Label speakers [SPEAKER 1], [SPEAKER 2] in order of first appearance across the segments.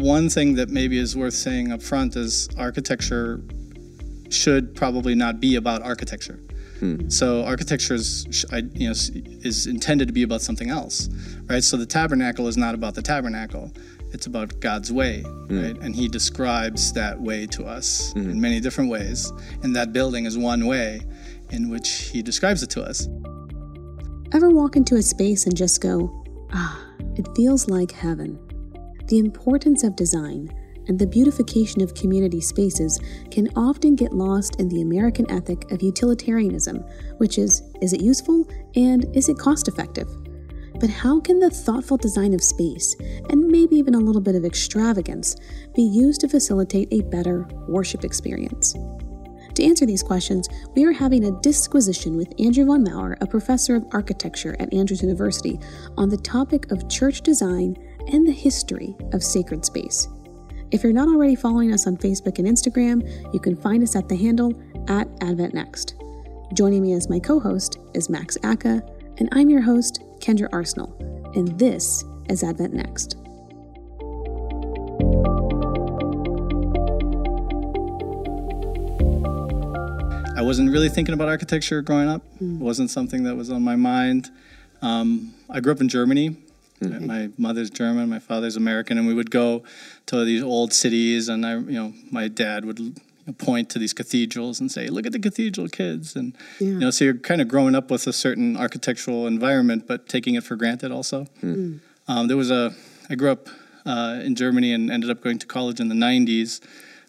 [SPEAKER 1] one thing that maybe is worth saying up front is architecture should probably not be about architecture. Hmm. So architecture is, you know, is intended to be about something else, right? So the tabernacle is not about the tabernacle; it's about God's way, hmm. right? And He describes that way to us hmm. in many different ways, and that building is one way in which He describes it to us.
[SPEAKER 2] Ever walk into a space and just go, ah, it feels like heaven? The importance of design and the beautification of community spaces can often get lost in the American ethic of utilitarianism, which is is it useful and is it cost effective? But how can the thoughtful design of space, and maybe even a little bit of extravagance, be used to facilitate a better worship experience? To answer these questions, we are having a disquisition with Andrew von Maur, a professor of architecture at Andrews University, on the topic of church design and the history of sacred space. If you're not already following us on Facebook and Instagram, you can find us at the handle at Advent Next. Joining me as my co host is Max Aka, and I'm your host, Kendra Arsenal, and this is Advent Next.
[SPEAKER 1] I wasn't really thinking about architecture growing up. Mm. It wasn't something that was on my mind. Um, I grew up in Germany, Mm-hmm. My mother's German, my father's American, and we would go to these old cities, and I, you know, my dad would point to these cathedrals and say, "Look at the cathedral kids," and yeah. you know, so you're kind of growing up with a certain architectural environment, but taking it for granted also. Mm. Um, there was a, I grew up uh, in Germany and ended up going to college in the '90s,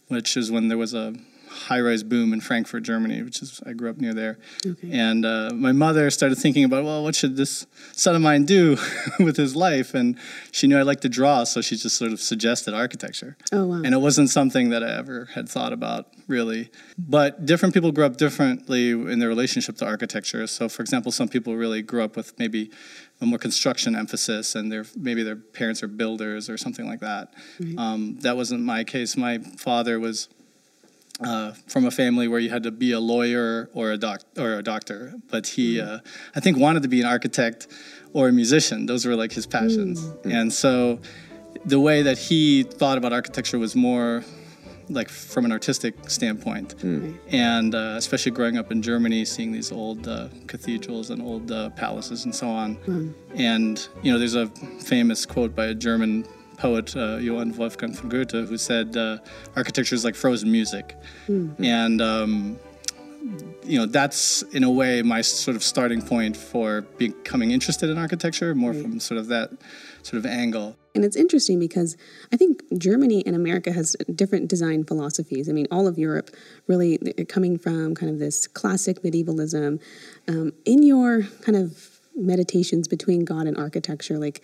[SPEAKER 1] which is when there was a high-rise boom in Frankfurt, Germany, which is I grew up near there. Okay. And uh, my mother started thinking about, well, what should this son of mine do with his life? And she knew I liked to draw, so she just sort of suggested architecture.
[SPEAKER 2] Oh wow!
[SPEAKER 1] And it wasn't something that I ever had thought about really. But different people grow up differently in their relationship to architecture. So, for example, some people really grew up with maybe a more construction emphasis, and their maybe their parents are builders or something like that. Right. Um, that wasn't my case. My father was uh, from a family where you had to be a lawyer or a doc or a doctor, but he, mm. uh, I think, wanted to be an architect or a musician. Those were like his passions, mm. and so the way that he thought about architecture was more like from an artistic standpoint, mm. and uh, especially growing up in Germany, seeing these old uh, cathedrals and old uh, palaces and so on. Mm. And you know, there's a famous quote by a German poet uh, Johann Wolfgang von Goethe, who said uh, architecture is like frozen music, mm-hmm. and um, you know that's in a way my sort of starting point for becoming interested in architecture, more right. from sort of that sort of angle.
[SPEAKER 2] And it's interesting because I think Germany and America has different design philosophies. I mean, all of Europe really coming from kind of this classic medievalism. Um, in your kind of meditations between God and architecture, like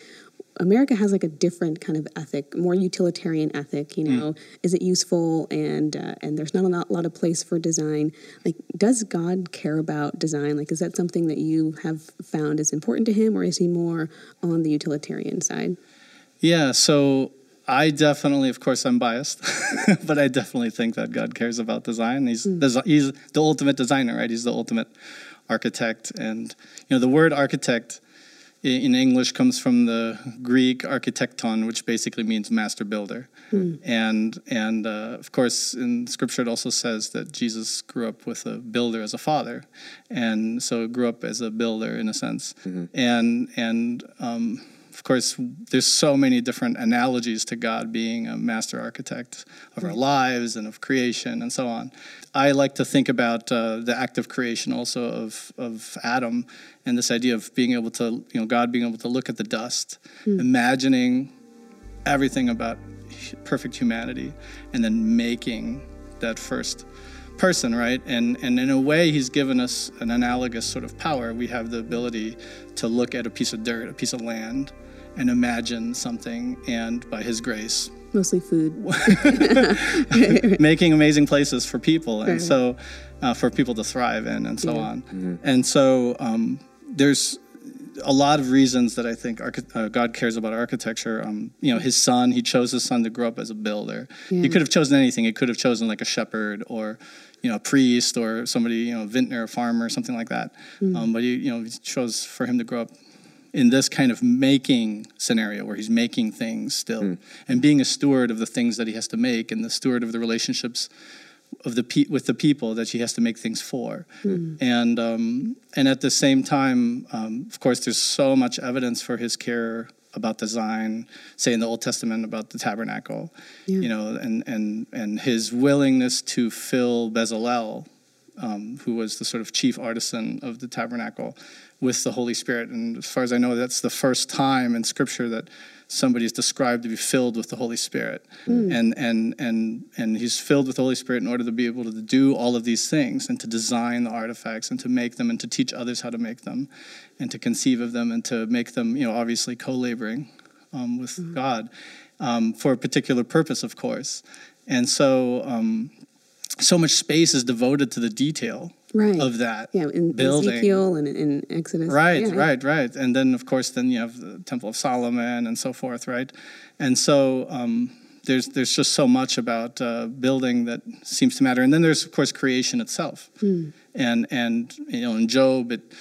[SPEAKER 2] America has like a different kind of ethic, more utilitarian ethic. You know, mm. is it useful and uh, and there's not a lot of place for design. Like, does God care about design? Like, is that something that you have found is important to Him, or is He more on the utilitarian side?
[SPEAKER 1] Yeah. So I definitely, of course, I'm biased, but I definitely think that God cares about design. He's mm. he's the ultimate designer, right? He's the ultimate architect, and you know, the word architect in English comes from the Greek architecton, which basically means master builder. Hmm. And and uh, of course, in Scripture, it also says that Jesus grew up with a builder as a father, and so grew up as a builder in a sense. Mm-hmm. And and um, of course, there's so many different analogies to God being a master architect of our lives and of creation and so on. I like to think about uh, the act of creation also of, of Adam and this idea of being able to, you know, God being able to look at the dust, mm. imagining everything about perfect humanity, and then making that first person, right? And and in a way, he's given us an analogous sort of power. We have the ability to look at a piece of dirt, a piece of land, and imagine something, and by His grace,
[SPEAKER 2] mostly food,
[SPEAKER 1] making amazing places for people, and right. so uh, for people to thrive in, and so yeah. on. Mm-hmm. And so um, there's a lot of reasons that I think uh, God cares about architecture. Um, you know, His son, He chose His son to grow up as a builder. Yeah. He could have chosen anything. He could have chosen like a shepherd or you know, a priest or somebody, you know, a vintner, a farmer, something like that. Mm. Um, but he, you know, he chose for him to grow up in this kind of making scenario where he's making things still mm. and being a steward of the things that he has to make and the steward of the relationships of the pe- with the people that he has to make things for mm. and um, and at the same time um, of course there's so much evidence for his care about design say in the old testament about the tabernacle yeah. you know and and and his willingness to fill bezalel um, who was the sort of chief artisan of the tabernacle, with the Holy Spirit. And as far as I know, that's the first time in Scripture that somebody is described to be filled with the Holy Spirit. Mm. And, and, and, and he's filled with the Holy Spirit in order to be able to do all of these things and to design the artifacts and to make them and to teach others how to make them and to conceive of them and to make them, you know, obviously co laboring um, with mm. God um, for a particular purpose, of course. And so, um, so much space is devoted to the detail right. of that
[SPEAKER 2] yeah, in building. Ezekiel and in Exodus.
[SPEAKER 1] Right,
[SPEAKER 2] yeah.
[SPEAKER 1] right, right. And then, of course, then you have the Temple of Solomon and so forth, right? And so um, there's there's just so much about uh, building that seems to matter. And then there's, of course, creation itself. Hmm. And and you know, in Job, it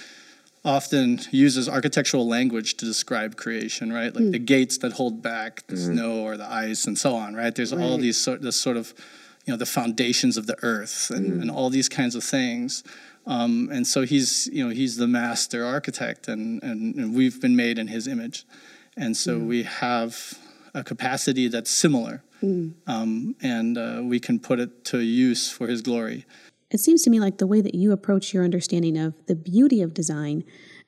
[SPEAKER 1] often uses architectural language to describe creation, right? Like hmm. the gates that hold back the mm-hmm. snow or the ice and so on, right? There's right. all these sort this sort of you know the foundations of the earth and, mm. and all these kinds of things. Um, and so he's you know he's the master architect, and, and, and we've been made in his image, and so mm. we have a capacity that's similar, mm. um, and uh, we can put it to use for his glory.
[SPEAKER 2] It seems to me like the way that you approach your understanding of the beauty of design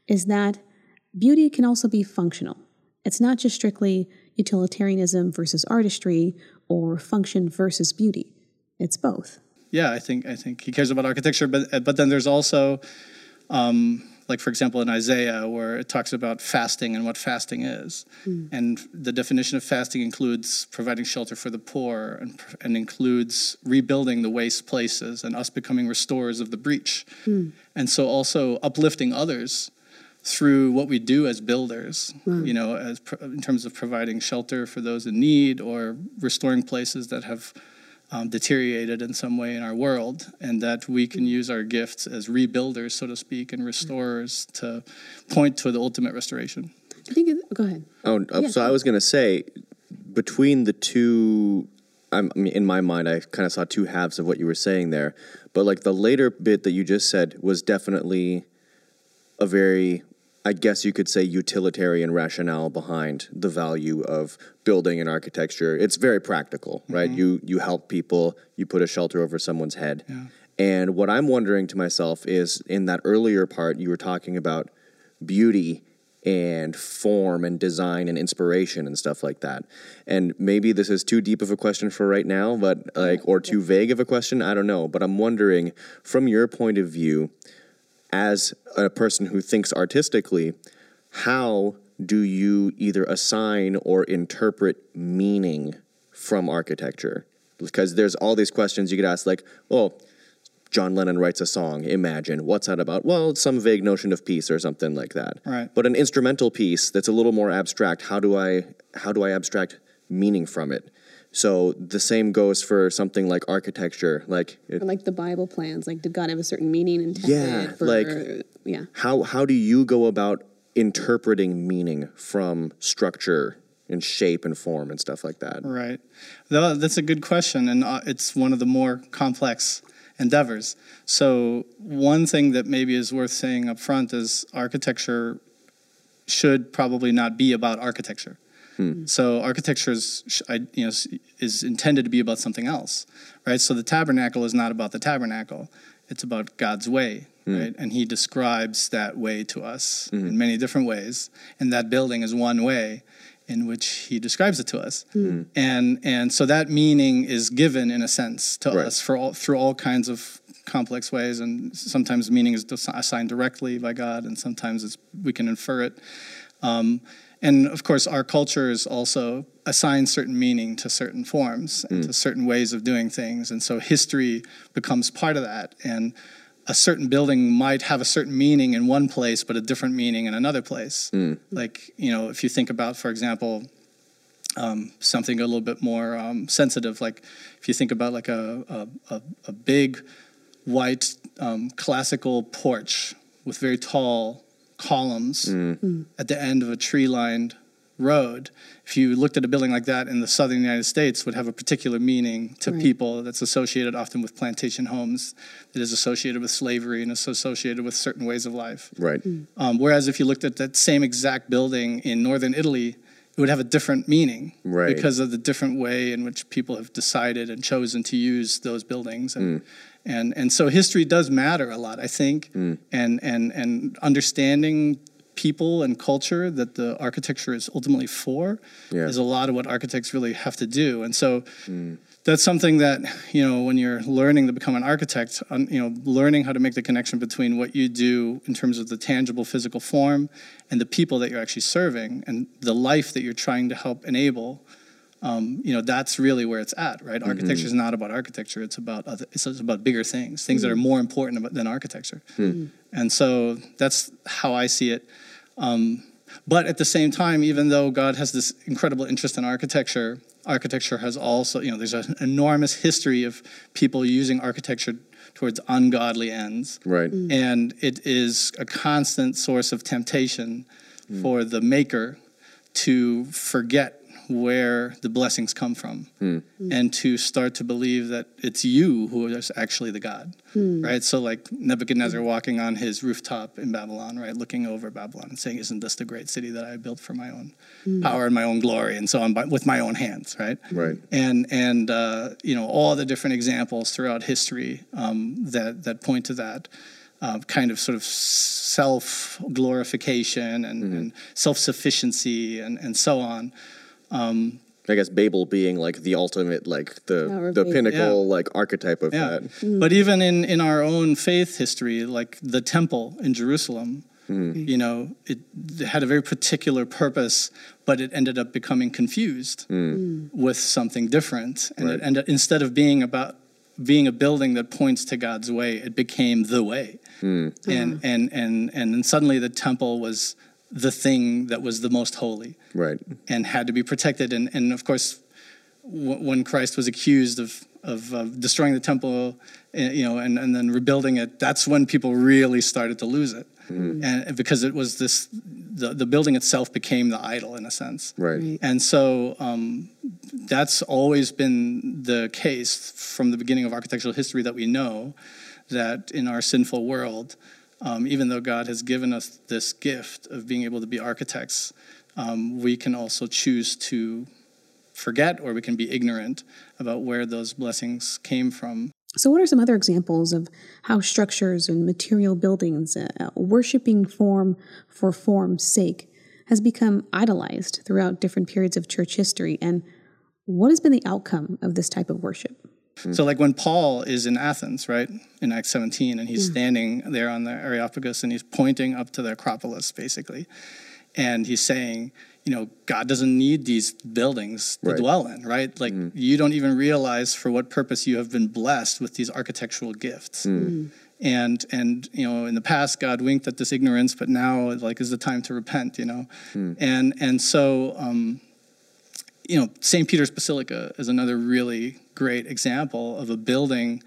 [SPEAKER 2] is that beauty can also be functional. It's not just strictly utilitarianism versus artistry or function versus beauty it's both.
[SPEAKER 1] Yeah, I think I think he cares about architecture, but but then there's also, um, like for example in Isaiah, where it talks about fasting and what fasting is, mm. and the definition of fasting includes providing shelter for the poor and and includes rebuilding the waste places and us becoming restorers of the breach, mm. and so also uplifting others through what we do as builders, mm. you know, as in terms of providing shelter for those in need or restoring places that have um, deteriorated in some way in our world, and that we can use our gifts as rebuilders, so to speak, and restorers to point to the ultimate restoration.
[SPEAKER 2] I think. It, go ahead.
[SPEAKER 3] Oh, uh, yeah. so I was going to say, between the two, I mean, in my mind, I kind of saw two halves of what you were saying there, but like the later bit that you just said was definitely a very I guess you could say, utilitarian rationale behind the value of building and architecture. It's very practical, right? Mm-hmm. You you help people, you put a shelter over someone's head. Yeah. And what I'm wondering to myself is in that earlier part you were talking about beauty and form and design and inspiration and stuff like that. And maybe this is too deep of a question for right now, but like or too vague of a question, I don't know, but I'm wondering from your point of view, as a person who thinks artistically, how do you either assign or interpret meaning from architecture? Because there's all these questions you could ask, like, oh, John Lennon writes a song, Imagine. What's that about? Well, it's some vague notion of peace or something like that.
[SPEAKER 1] Right.
[SPEAKER 3] But an instrumental piece that's a little more abstract, how do I how do I abstract meaning from it? So the same goes for something like architecture, like
[SPEAKER 2] or like the Bible plans. Like, did God have a certain meaning intended?
[SPEAKER 3] Yeah,
[SPEAKER 2] for,
[SPEAKER 3] like
[SPEAKER 2] yeah.
[SPEAKER 3] How how do you go about interpreting meaning from structure and shape and form and stuff like that?
[SPEAKER 1] Right. That's a good question, and uh, it's one of the more complex endeavors. So one thing that maybe is worth saying up front is architecture should probably not be about architecture. Hmm. So architecture is, you know, is intended to be about something else, right? So the tabernacle is not about the tabernacle; it's about God's way, hmm. right? And He describes that way to us hmm. in many different ways, and that building is one way in which He describes it to us, hmm. and and so that meaning is given in a sense to right. us for all, through all kinds of complex ways, and sometimes meaning is assigned directly by God, and sometimes it's we can infer it. Um, and of course, our cultures also assign certain meaning to certain forms and mm. to certain ways of doing things. And so history becomes part of that. And a certain building might have a certain meaning in one place, but a different meaning in another place. Mm. Like, you know, if you think about, for example, um, something a little bit more um, sensitive, like if you think about like a, a, a big white um, classical porch with very tall columns mm. at the end of a tree lined road. If you looked at a building like that in the southern United States, would have a particular meaning to
[SPEAKER 2] Right.
[SPEAKER 1] people that's associated often with plantation homes, that is associated with slavery and is associated with certain ways of life.
[SPEAKER 3] Right. Mm.
[SPEAKER 1] Um, whereas if you looked at that same exact building in northern Italy, it would have a different meaning
[SPEAKER 3] Right.
[SPEAKER 1] because of the different way in which people have decided and chosen to use those buildings. And, mm. And, and so history does matter a lot, I think, hmm. and, and, and understanding people and culture that the architecture is ultimately for
[SPEAKER 3] Yeah.
[SPEAKER 1] is a lot of what architects really have to do. And so hmm. that's something that you know when you're learning to become an architect you know learning how to make the connection between what you do in terms of the tangible physical form and the people that you're actually serving and the life that you're trying to help enable um, you know that's really where it's at right? Mm-hmm. Architecture is not about architecture. It's about other, it's about bigger things things that are mm. more important about, than architecture. Hmm. And so that's how i see it. Um, but at the same time, even though God has this incredible interest in architecture, architecture has also, you know, there's an enormous history of people using architecture towards ungodly ends.
[SPEAKER 3] Right. Mm.
[SPEAKER 1] And it is a constant source of temptation mm. for the maker to forget where the blessings come from and to start to believe that it's you who is actually the God, right? So, like Nebuchadnezzar walking on his rooftop in Babylon, right, looking over Babylon and saying, Isn't this the great city that I built for my own power and my own glory and so on, by, with my own hands, right?
[SPEAKER 3] Right.
[SPEAKER 1] and and uh, you know all the different examples throughout history um, that that point to that uh, kind of sort of self glorification and, and self sufficiency and and so on.
[SPEAKER 3] Um, I guess Babel being like the ultimate, like the
[SPEAKER 2] Tower
[SPEAKER 3] the
[SPEAKER 2] Babel.
[SPEAKER 3] pinnacle, like archetype of
[SPEAKER 1] Yeah,
[SPEAKER 3] that. Mm.
[SPEAKER 1] but even in in our own faith history, like the temple in Jerusalem. Mm-hmm. You know, it, it had a very particular purpose, but it ended up becoming confused mm. Mm. with something different, and
[SPEAKER 3] Right.
[SPEAKER 1] it ended instead of being about being a building that points to God's way, it became the way, uh-huh. and and and and then suddenly the temple was the thing that was the most holy
[SPEAKER 3] Right.
[SPEAKER 1] and had to be protected. And, and of course, w- when Christ was accused of, of, of destroying the temple, uh, you know, and, and then rebuilding it, that's when people really started to lose it. And because it was this, the, the building itself became the idol in a sense.
[SPEAKER 3] Right.
[SPEAKER 2] Right.
[SPEAKER 1] And so um, that's always been the case from the beginning of architectural history that we know that in our sinful world, um, even though God has given us this gift of being able to be architects, um, we can also choose to forget or we can be ignorant about where those blessings came from.
[SPEAKER 2] So, what are some other examples of how structures and material buildings, uh, worshiping form for form's sake, has become idolized throughout different periods of church history? And what has been the outcome of this type of worship? Hmm.
[SPEAKER 1] So, like when Paul is in Athens, right, in Acts 17, and he's hmm. standing there on the Areopagus and he's pointing up to the Acropolis, basically, and he's saying, you know, God doesn't need these buildings to
[SPEAKER 3] Right.
[SPEAKER 1] dwell in, right? Like, hmm. you don't even realize for what purpose you have been blessed with these architectural gifts. And and you know, in the past, God winked at this ignorance, but now, like, is the time to repent, you know? And and so. Um, you know, St. Peter's Basilica is another really great example of a building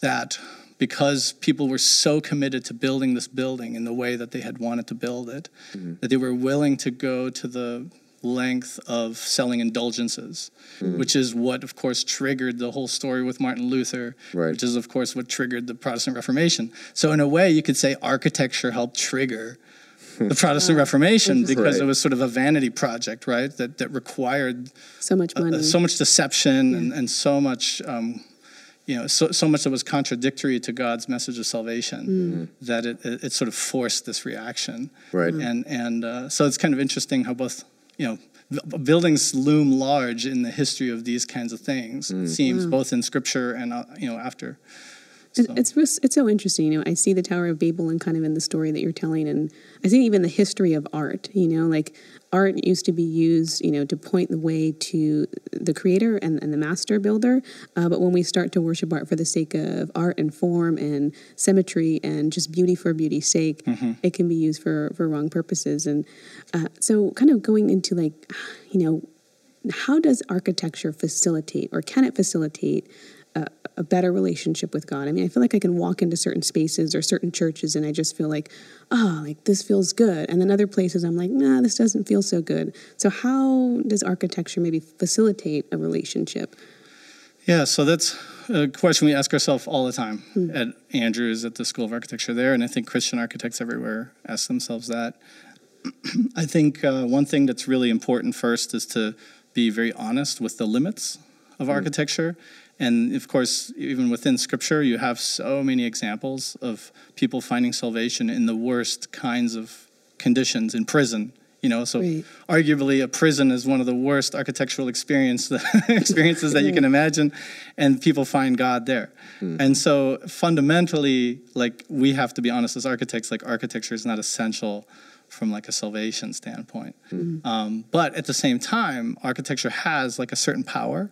[SPEAKER 1] that, because people were so committed to building this building in the way that they had wanted to build it, mm-hmm. that they were willing to go to the length of selling indulgences, mm-hmm. which is what, of course, triggered the whole story with Martin Luther,
[SPEAKER 3] Right.
[SPEAKER 1] which is, of course, what triggered the Protestant Reformation. So, in a way, you could say architecture helped trigger the Protestant Reformation because
[SPEAKER 3] Right.
[SPEAKER 1] it was sort of a vanity project, right? That that required
[SPEAKER 2] So much money.
[SPEAKER 1] uh, so much deception and, and so much, um, you know, so, so much that was contradictory to God's message of salvation that it, it, it sort of forced this reaction.
[SPEAKER 3] Right.
[SPEAKER 1] And and uh, so it's kind of interesting how both, you know, buildings loom large in the history of these kinds of things. It seems both in Scripture and uh, you know after. So-
[SPEAKER 2] It's it's so interesting. You know, I see the Tower of Babel and kind of in the story that you're telling, and I see even the history of art. You know, like art used to be used, you know, to point the way to the creator and, and the master builder. Uh, but when we start to worship art for the sake of art and form and symmetry and just beauty for beauty's sake, it can be used for for wrong purposes. And uh, so, kind of going into like, you know, how does architecture facilitate or can it facilitate a better relationship with God. I mean, I feel like I can walk into certain spaces or certain churches and I just feel like, oh, like this feels good. And then other places I'm like, nah, this doesn't feel so good. So, how does architecture maybe facilitate a relationship?
[SPEAKER 1] Yeah, so that's a question we ask ourselves all the time mm. at Andrews at the School of Architecture there, and I think Christian architects everywhere ask themselves that. I think uh, one thing that's really important first is to be very honest with the limits of mm. architecture. And of course, even within scripture, you have so many examples of people finding salvation in the worst kinds of conditions in prison, you know so right. arguably a prison is one of the worst architectural experience experiences that you can imagine and people find god there mm. and so fundamentally like we have to be honest as architects like architecture is not essential from like a salvation standpoint mm. um, but at the same time architecture has like a certain power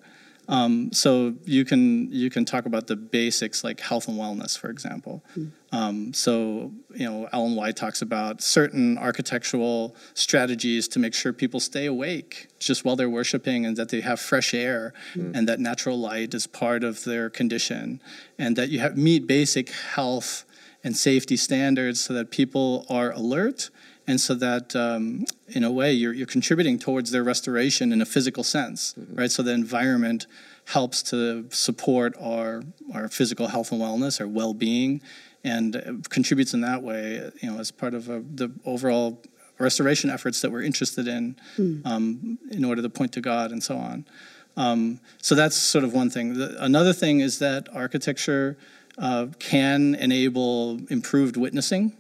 [SPEAKER 1] um, so you can you can talk about the basics like health and wellness, for example. Mm. Um, so you know, Ellen White talks about certain architectural strategies to make sure people stay awake just while they're worshiping, and that they have fresh air, mm. and that natural light is part of their condition, and that you have meet basic health and safety standards so that people are alert and so that um, in a way you're, you're contributing towards their restoration in a physical sense mm-hmm. right so the environment helps to support our our physical health and wellness our well-being and contributes in that way you know as part of a, the overall restoration efforts that we're interested in mm. um, in order to point to god and so on um, so that's sort of one thing the, another thing is that architecture uh, can enable improved witnessing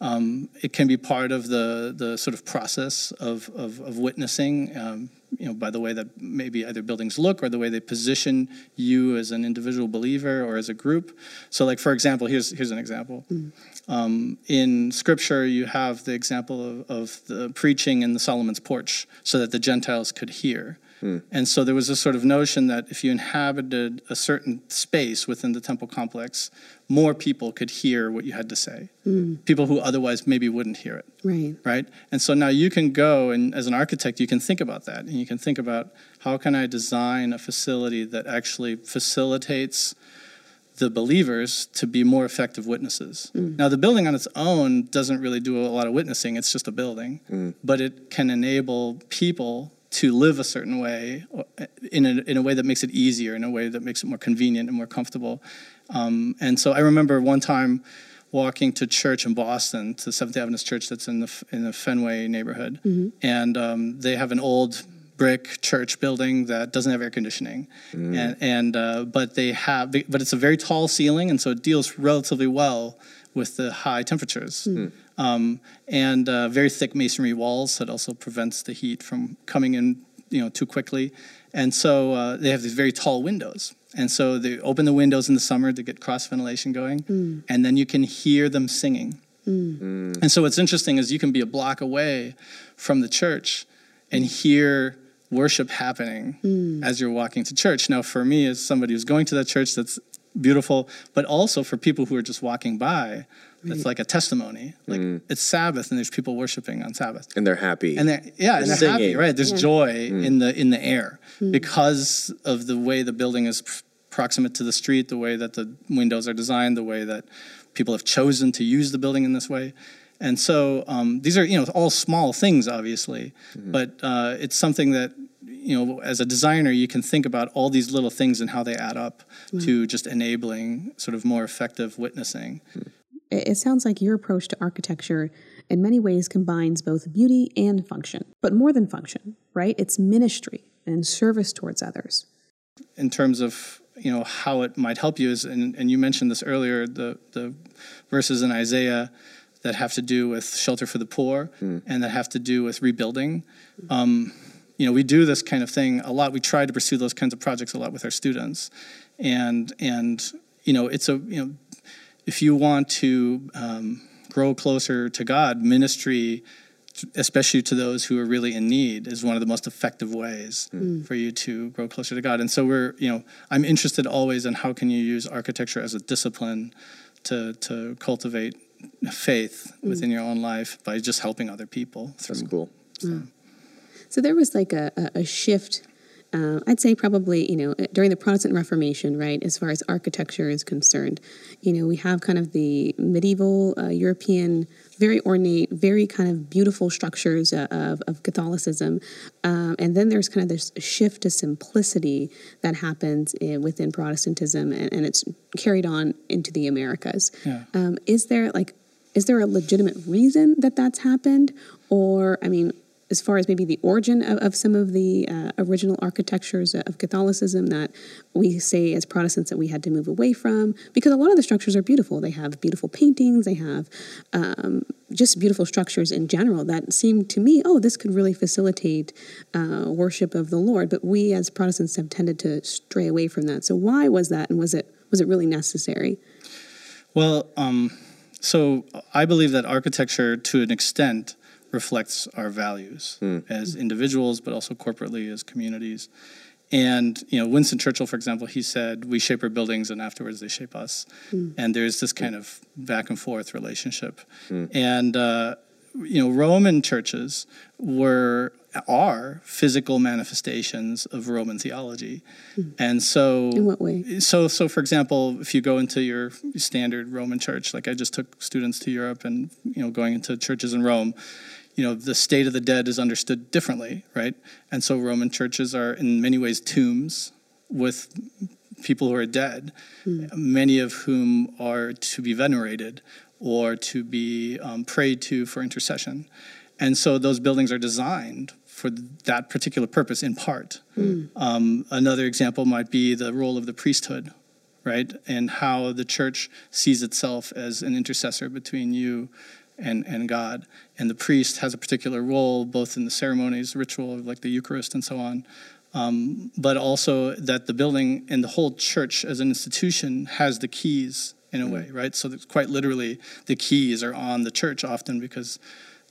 [SPEAKER 1] um, it can be part of the, the sort of process of, of, of witnessing, um, you know, by the way that maybe either buildings look or the way they position you as an individual believer or as a group. So, like for example, here's here's an example. Mm. Um, in Scripture, you have the example of, of the preaching in the Solomon's porch, so that the Gentiles could hear. Hmm. And so there was this sort of notion that if you inhabited a certain space within the temple complex, more people could hear what you had to say. Hmm. People who otherwise maybe wouldn't hear it.
[SPEAKER 2] Right.
[SPEAKER 1] Right? And so now you can go and as an architect you can think about that and you can think about how can I design a facility that actually facilitates the believers to be more effective witnesses. Mm. Now, the building on its own doesn't really do a lot of witnessing, it's just a building, mm. but it can enable people to live a certain way in a, in a way that makes it easier, in a way that makes it more convenient and more comfortable. Um, and so I remember one time walking to church in Boston, to Seventh Avenue Church that's in the in the Fenway neighborhood, mm-hmm. and um, they have an old brick church building that doesn't have air conditioning, mm. and, and uh, but they have but it's a very tall ceiling, and so it deals relatively well with the high temperatures. Mm. Um, and uh, very thick masonry walls that also prevents the heat from coming in, you know, too quickly. And so uh, they have these very tall windows. And so they open the windows in the summer to get cross ventilation going, mm. and then you can hear them singing. Mm. Mm. And so what's interesting is you can be a block away from the church and hear worship happening mm. as you're walking to church. Now, for me, as somebody who's going to that church, that's beautiful, but also for people who are just walking by, it's like a testimony. Like mm. it's Sabbath and there's people worshiping on Sabbath.
[SPEAKER 3] And they're happy.
[SPEAKER 1] And they're yeah, they're and they're singing. happy, right? There's yeah. joy mm. in the in the air mm. because of the way the building is proximate to the street, the way that the windows are designed, the way that people have chosen to use the building in this way. And so um, these are you know all small things, obviously, mm-hmm. but uh, it's something that you know, as a designer, you can think about all these little things and how they add up mm. to just enabling sort of more effective witnessing.
[SPEAKER 2] It sounds like your approach to architecture in many ways combines both beauty and function, but more than function, right? It's ministry and service towards others.
[SPEAKER 1] In terms of you know how it might help you is, and, and you mentioned this earlier, the the verses in Isaiah that have to do with shelter for the poor mm. and that have to do with rebuilding. Um, you know, we do this kind of thing a lot. We try to pursue those kinds of projects a lot with our students, and and you know, it's a you know, if you want to um, grow closer to God, ministry, especially to those who are really in need, is one of the most effective ways mm. for you to grow closer to God. And so we're you know, I'm interested always in how can you use architecture as a discipline to to cultivate faith mm. within your own life by just helping other people.
[SPEAKER 3] Through, That's cool.
[SPEAKER 2] So. So there was like a, a shift uh, I'd say probably, you know, during the Protestant Reformation, right, as far as architecture is concerned, you know, we have kind of the medieval uh, European, very ornate, very kind of beautiful structures uh, of, of Catholicism. Um, and then there's kind of this shift to simplicity that happens in, within Protestantism, and, and, it's carried on into the Americas. Yeah. Um, is there like, is there a legitimate reason that that's happened? Or, I mean, as far as maybe the origin of, of some of the uh, original architectures of Catholicism that we say as Protestants that we had to move away from, because a lot of the structures are beautiful. They have beautiful paintings, they have um, just beautiful structures in general that seem to me, oh, this could really facilitate uh, worship of the Lord. But we as Protestants have tended to stray away from that. So why was that, and was it was it really necessary?
[SPEAKER 1] Well, um, so I believe that architecture, to an extent, reflects our values mm. as individuals, but also corporately as communities. And you know, Winston Churchill, for example, he said, "We shape our buildings, and afterwards they shape us." Mm. And there's this kind of back and forth relationship. Mm. And uh, you know, Roman churches were are physical manifestations of Roman theology. Mm. And so
[SPEAKER 2] In what way?
[SPEAKER 1] So so for example, if you go into your standard Roman church, like I just took students to Europe and you know going into churches in Rome, you know the state of the dead is understood differently right and so roman churches are in many ways tombs with people who are dead mm. many of whom are to be venerated or to be um, prayed to for intercession and so those buildings are designed for that particular purpose in part mm. um, another example might be the role of the priesthood right and how the church sees itself as an intercessor between you and, and God. And the priest has a particular role both in the ceremonies, ritual, like the Eucharist and so on, um, but also that the building and the whole church as an institution has the keys in a mm. way, right? So quite literally, the keys are on the church often because,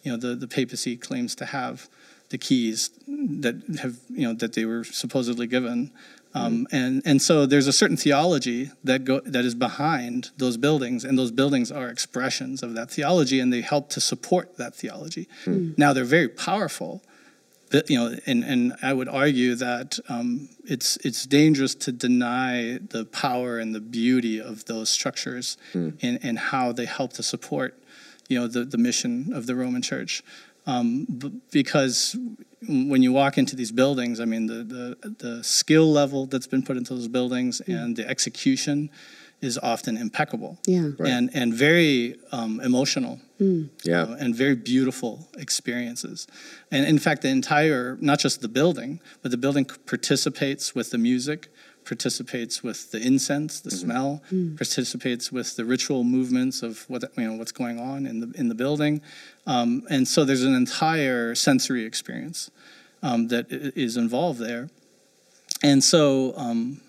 [SPEAKER 1] you know, the, the papacy claims to have the keys that have, you know, that they were supposedly given. Um, and and so there's a certain theology that go that is behind those buildings, and those buildings are expressions of that theology, and they help to support that theology. Mm. Now they're very powerful, but, you know, and and I would argue that um, it's it's dangerous to deny the power and the beauty of those structures mm. and and how they help to support, you know, the the mission of the Roman Church, um, b- because when you walk into these buildings, I mean, the, the, the skill level that's been put into those buildings mm. and the execution is often impeccable.
[SPEAKER 2] Yeah.
[SPEAKER 1] Right. And, and very um, emotional.
[SPEAKER 3] Mm. Yeah. Know,
[SPEAKER 1] and very beautiful experiences. And in fact, the entire, not just the building, but the building participates with the music, participates with the incense, the mm-hmm. smell, mm. participates with the ritual movements of what you know what's going on in the in the building, um, and so there's an entire sensory experience um, that is involved there, and so um,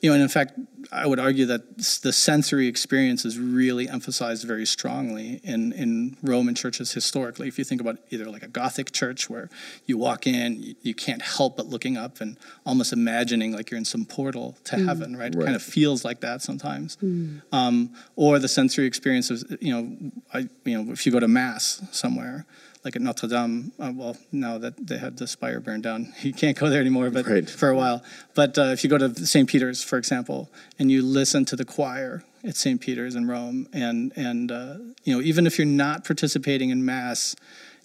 [SPEAKER 1] you know, and in fact, I would argue that the sensory experience is really emphasized very strongly in, in Roman churches historically. If you think about either like a Gothic church where you walk in, you, you can't help but looking up and almost imagining like you're in some portal to mm. heaven, right? right? It kind of feels like that sometimes. Mm. Um, or the sensory experience of, you know, I, you know, if you go to mass somewhere, like at Notre Dame. Uh, well, now that they had the spire burned down, you can't go there anymore. But right. for a while. But uh, if you go to St. Peter's, for example, and you listen to the choir at St. Peter's in Rome, and and uh, you know even if you're not participating in mass,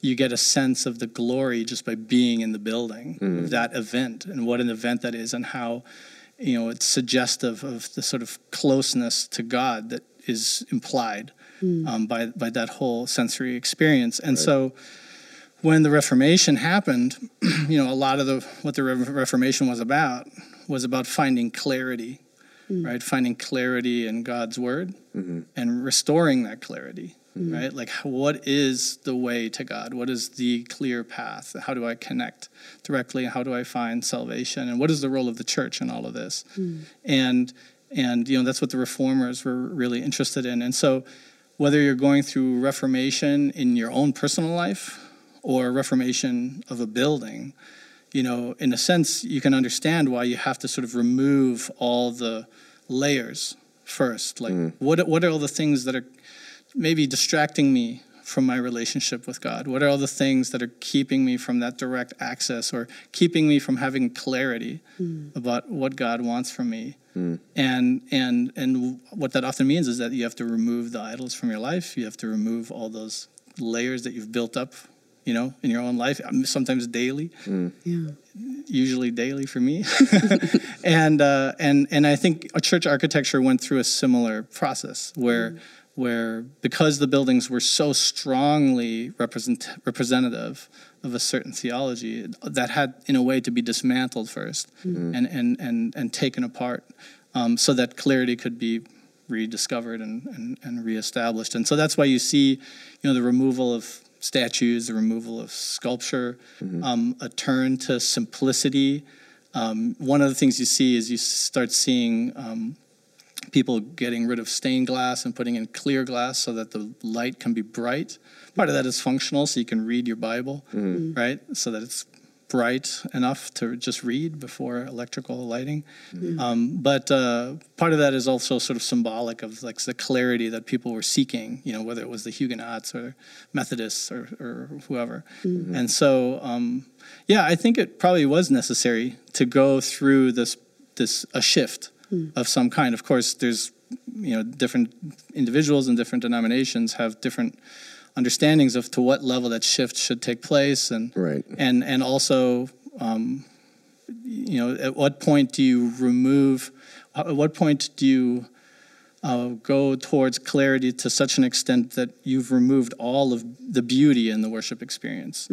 [SPEAKER 1] you get a sense of the glory just by being in the building mm. of that event and what an event that is and how you know it's suggestive of the sort of closeness to God that is implied mm. um, by by that whole sensory experience. And right. so, when the Reformation happened, you know, a lot of the what the Reformation was about was about finding clarity, mm. right? Finding clarity in God's word mm-hmm. and restoring that clarity. Mm. Right? Like, what is the way to God? What is the clear path? How do I connect directly? How do I find salvation? And what is the role of the church in all of this? Mm. And and you know that's what the reformers were really interested in. And so whether you're going through reformation in your own personal life or reformation of a building, you know, in a sense, you can understand why you have to sort of remove all the layers first. Like, mm. what what are all the things that are maybe distracting me from my relationship with God? What are all the things that are keeping me from that direct access or keeping me from having clarity hmm. about what God wants from me? Hmm. And and and what that often means is that you have to remove the idols from your life. You have to remove all those layers that you've built up, you know, in your own life. Sometimes daily hmm.
[SPEAKER 2] Yeah.
[SPEAKER 1] usually daily for me. and uh, and and I think a church architecture went through a similar process where where because the buildings were so strongly represent representative of a certain theology that had in a way to be dismantled 1st and, and and and taken apart um, so that clarity could be rediscovered and, and, and reestablished. And so that's why you see, you know, the removal of statues, the removal of sculpture, um, a turn to simplicity. Um, one of the things you see is you start seeing um, people getting rid of stained glass and putting in clear glass so that the light can be bright. Part of that is functional, so you can read your Bible, right? So that it's bright enough to just read before electrical lighting. Um, but uh, part of that is also sort of symbolic of like the clarity that people were seeking, you know, whether it was the Huguenots or Methodists or, or whoever. And so, um, yeah, I think it probably was necessary to go through this this a shift of some kind. Of course, there's you know different individuals and different denominations have different understandings of to what level that shift should take place and
[SPEAKER 3] Right.
[SPEAKER 1] and and also um, you know at what point do you remove at what point do you uh, go towards clarity to such an extent that you've removed all of the beauty in the worship experience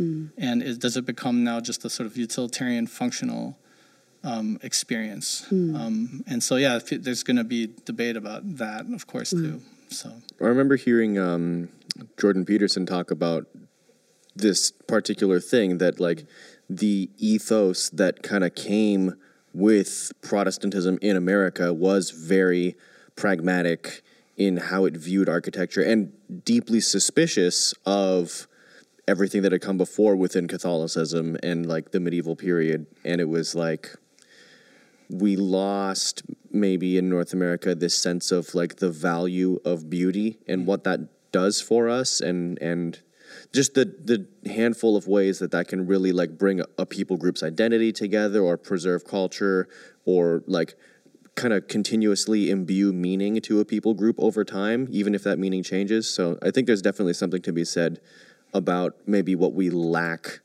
[SPEAKER 1] and it, does it become now just a sort of utilitarian functional um, experience. Um, and so yeah if it- there's going to be debate about that of course too so.
[SPEAKER 3] I remember hearing um, Jordan Peterson talk about this particular thing that like the ethos that kind of came with Protestantism in America was very pragmatic in how it viewed architecture and deeply suspicious of everything that had come before within Catholicism and like the medieval period. And it was like we lost maybe in North America this sense of like the value of beauty and what that does for us and and just the the handful of ways that that can really like bring a, a people group's identity together or preserve culture or like kind of continuously imbue meaning to a people group over time even if that meaning changes. So i think there's definitely something to be said about maybe what we lack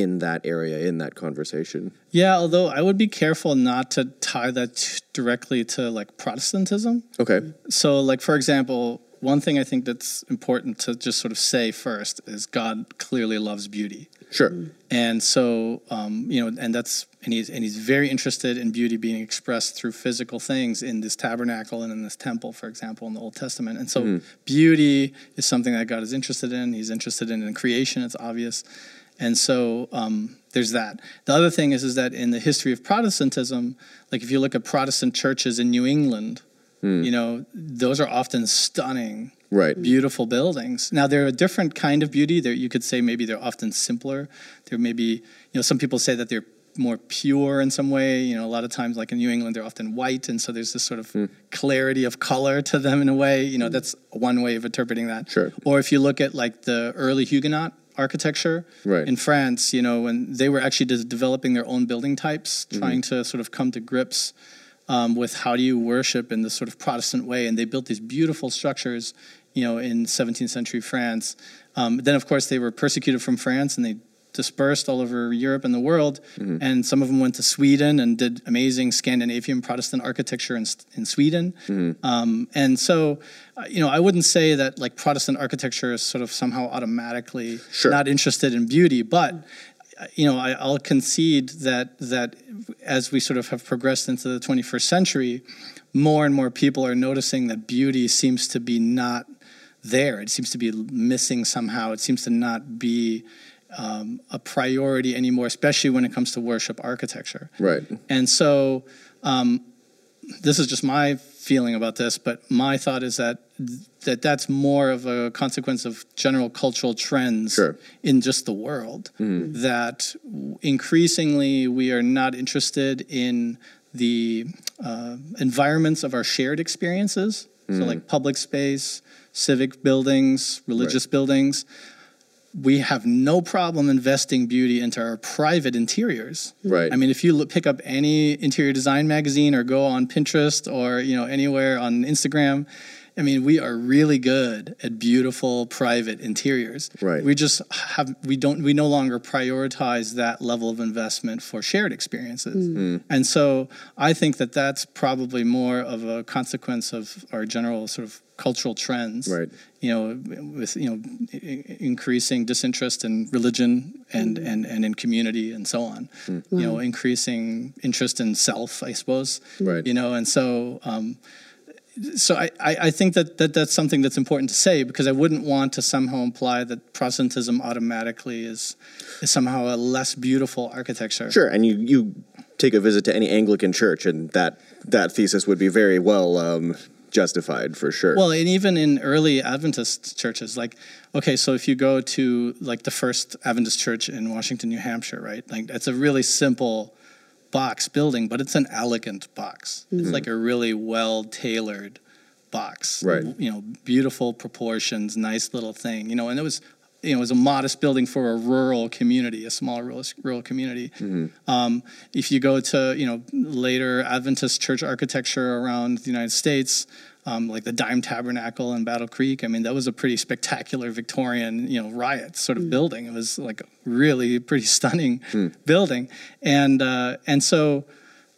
[SPEAKER 3] in that area in that conversation
[SPEAKER 1] Yeah, although I would be careful not to tie that t- directly to like Protestantism.
[SPEAKER 3] okay
[SPEAKER 1] So, like for example, one thing I think that's important to just sort of say first is God clearly loves beauty,
[SPEAKER 3] sure
[SPEAKER 1] and so um, you know, and that's and he's and he's very interested in beauty being expressed through physical things in this tabernacle and in this temple, for example, in the Old Testament. And so, beauty is something that God is interested in. He's interested in in creation. It's obvious. And so um, there's that. The other thing is, is that in the history of Protestantism, like if you look at Protestant churches in New England, you know, those are often stunning,
[SPEAKER 3] right
[SPEAKER 1] beautiful buildings. Now they're a different kind of beauty. They're, you could say maybe they're often simpler. They're maybe, you know, some people say that they're more pure in some way. You know, a lot of times, like in New England, they're often white, and so there's this sort of clarity of color to them in a way. You know, that's one way of interpreting that.
[SPEAKER 3] Sure.
[SPEAKER 1] Or if you look at like the early Huguenot architecture
[SPEAKER 3] Right.
[SPEAKER 1] in France, you know, when they were actually de- developing their own building types, trying to sort of come to grips um, with how do you worship in this sort of Protestant way, and they built these beautiful structures, you know, in 17th century France. Um, then, of course, they were persecuted from France, and they dispersed all over Europe and the world. And some of them went to Sweden and did amazing Scandinavian Protestant architecture in, in Sweden. Um, and so, uh, you know, I wouldn't say that like Protestant architecture is sort of somehow automatically
[SPEAKER 3] Sure.
[SPEAKER 1] not interested in beauty, but uh, you know, I, I'll concede that that as we sort of have progressed into the 21st century, more and more people are noticing that beauty seems to be not there. It seems to be missing somehow. It seems to not be um, a priority anymore, especially when it comes to worship architecture.
[SPEAKER 3] right
[SPEAKER 1] And so, um, this is just my feeling about this, but my thought is that that that's more of a consequence of general cultural trends
[SPEAKER 3] Sure.
[SPEAKER 1] in just the world. That increasingly we are not interested in the uh, environments of our shared experiences. So, like public space, civic buildings, religious right. buildings. We have no problem investing beauty into our private interiors.
[SPEAKER 3] Right.
[SPEAKER 1] I mean, if you look, pick up any interior design magazine or go on Pinterest or you know anywhere on Instagram, I mean, we are really good at beautiful private interiors.
[SPEAKER 3] Right.
[SPEAKER 1] We just have we don't we no longer prioritize that level of investment for shared experiences. Mm. And so I think that that's probably more of a consequence of our general sort of cultural trends.
[SPEAKER 3] Right.
[SPEAKER 1] You know, with you know increasing disinterest in religion and mm. and and in community and so on. Mm. You know, increasing interest in self, I suppose.
[SPEAKER 3] Right.
[SPEAKER 1] You know, and so. Um, so I, I think that, that that's something that's important to say because I wouldn't want to somehow imply that Protestantism automatically is is somehow a less beautiful architecture.
[SPEAKER 3] Sure, and you, you take a visit to any Anglican church, and that that thesis would be very well um, justified for sure.
[SPEAKER 1] Well, and even in early Adventist churches, like okay, so if you go to like the first Adventist church in Washington, New Hampshire, right? Like it's a really simple box building, but it's an elegant box. Mm-hmm. It's like a really well tailored box.
[SPEAKER 3] Right.
[SPEAKER 1] You know, beautiful proportions, nice little thing. You know, and it was you know, it was a modest building for a rural community, a small rural, rural community. Mm-hmm. Um, if you go to, you know, later Adventist church architecture around the United States, um, like the Dime Tabernacle in Battle Creek. I mean, that was a pretty spectacular Victorian, you know, riot sort of mm. building. It was like a really pretty stunning mm. building, and uh, and so.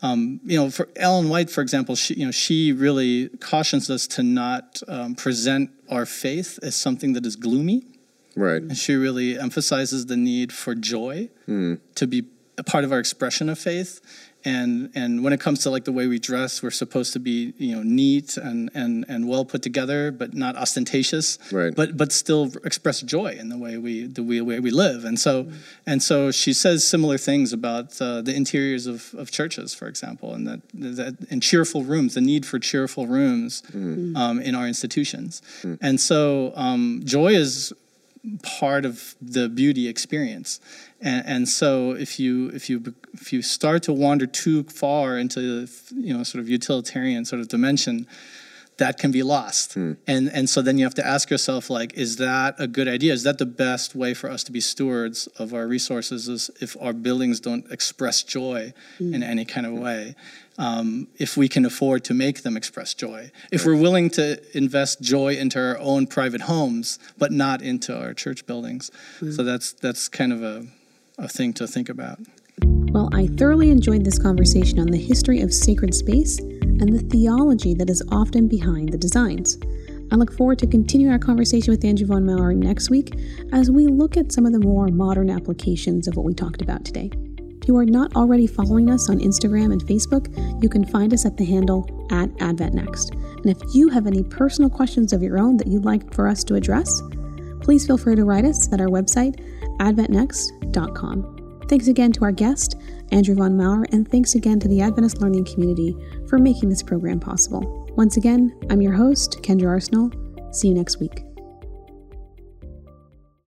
[SPEAKER 1] Um, you know, for Ellen White, for example, she, you know, she really cautions us to not um, present our faith as something that is gloomy.
[SPEAKER 3] Right.
[SPEAKER 1] And she really emphasizes the need for joy mm. to be a part of our expression of faith and and when it comes to like the way we dress we're supposed to be you know neat and and and well put together but not ostentatious
[SPEAKER 3] right
[SPEAKER 1] but but still express joy in the way we the way, way we live and so mm-hmm. and so she says similar things about uh, the interiors of, of churches for example and that that in cheerful rooms the need for cheerful rooms mm-hmm. um, in our institutions mm-hmm. and so um, joy is part of the beauty experience. And, and, so if you if you if you start to wander too far into you know sort of utilitarian sort of dimension that can be lost hmm. and and so then you have to ask yourself like is that a good idea is that the best way for us to be stewards of our resources is if our buildings don't express joy hmm. in any kind of way um, if we can afford to make them express joy if we're willing to invest joy into our own private homes but not into our church buildings hmm. so that's that's kind of a a thing to think about.
[SPEAKER 4] Well, I thoroughly enjoyed this conversation on the history of sacred space and the theology that is often behind the designs. I look forward to continuing our conversation with Andrew von Maur next week as we look at some of the more modern applications of what we talked about today. If you are not already following us on Instagram and Facebook, you can find us at the handle at AdventNext. And if you have any personal questions of your own that you'd like for us to address, please feel free to write us at our website adventnext.com. Thanks again to our guest, Andrew Von Maur, and thanks again to the Adventist Learning Community for making this program possible. Once again, I'm your host, Kendra Arsenault. See you next week.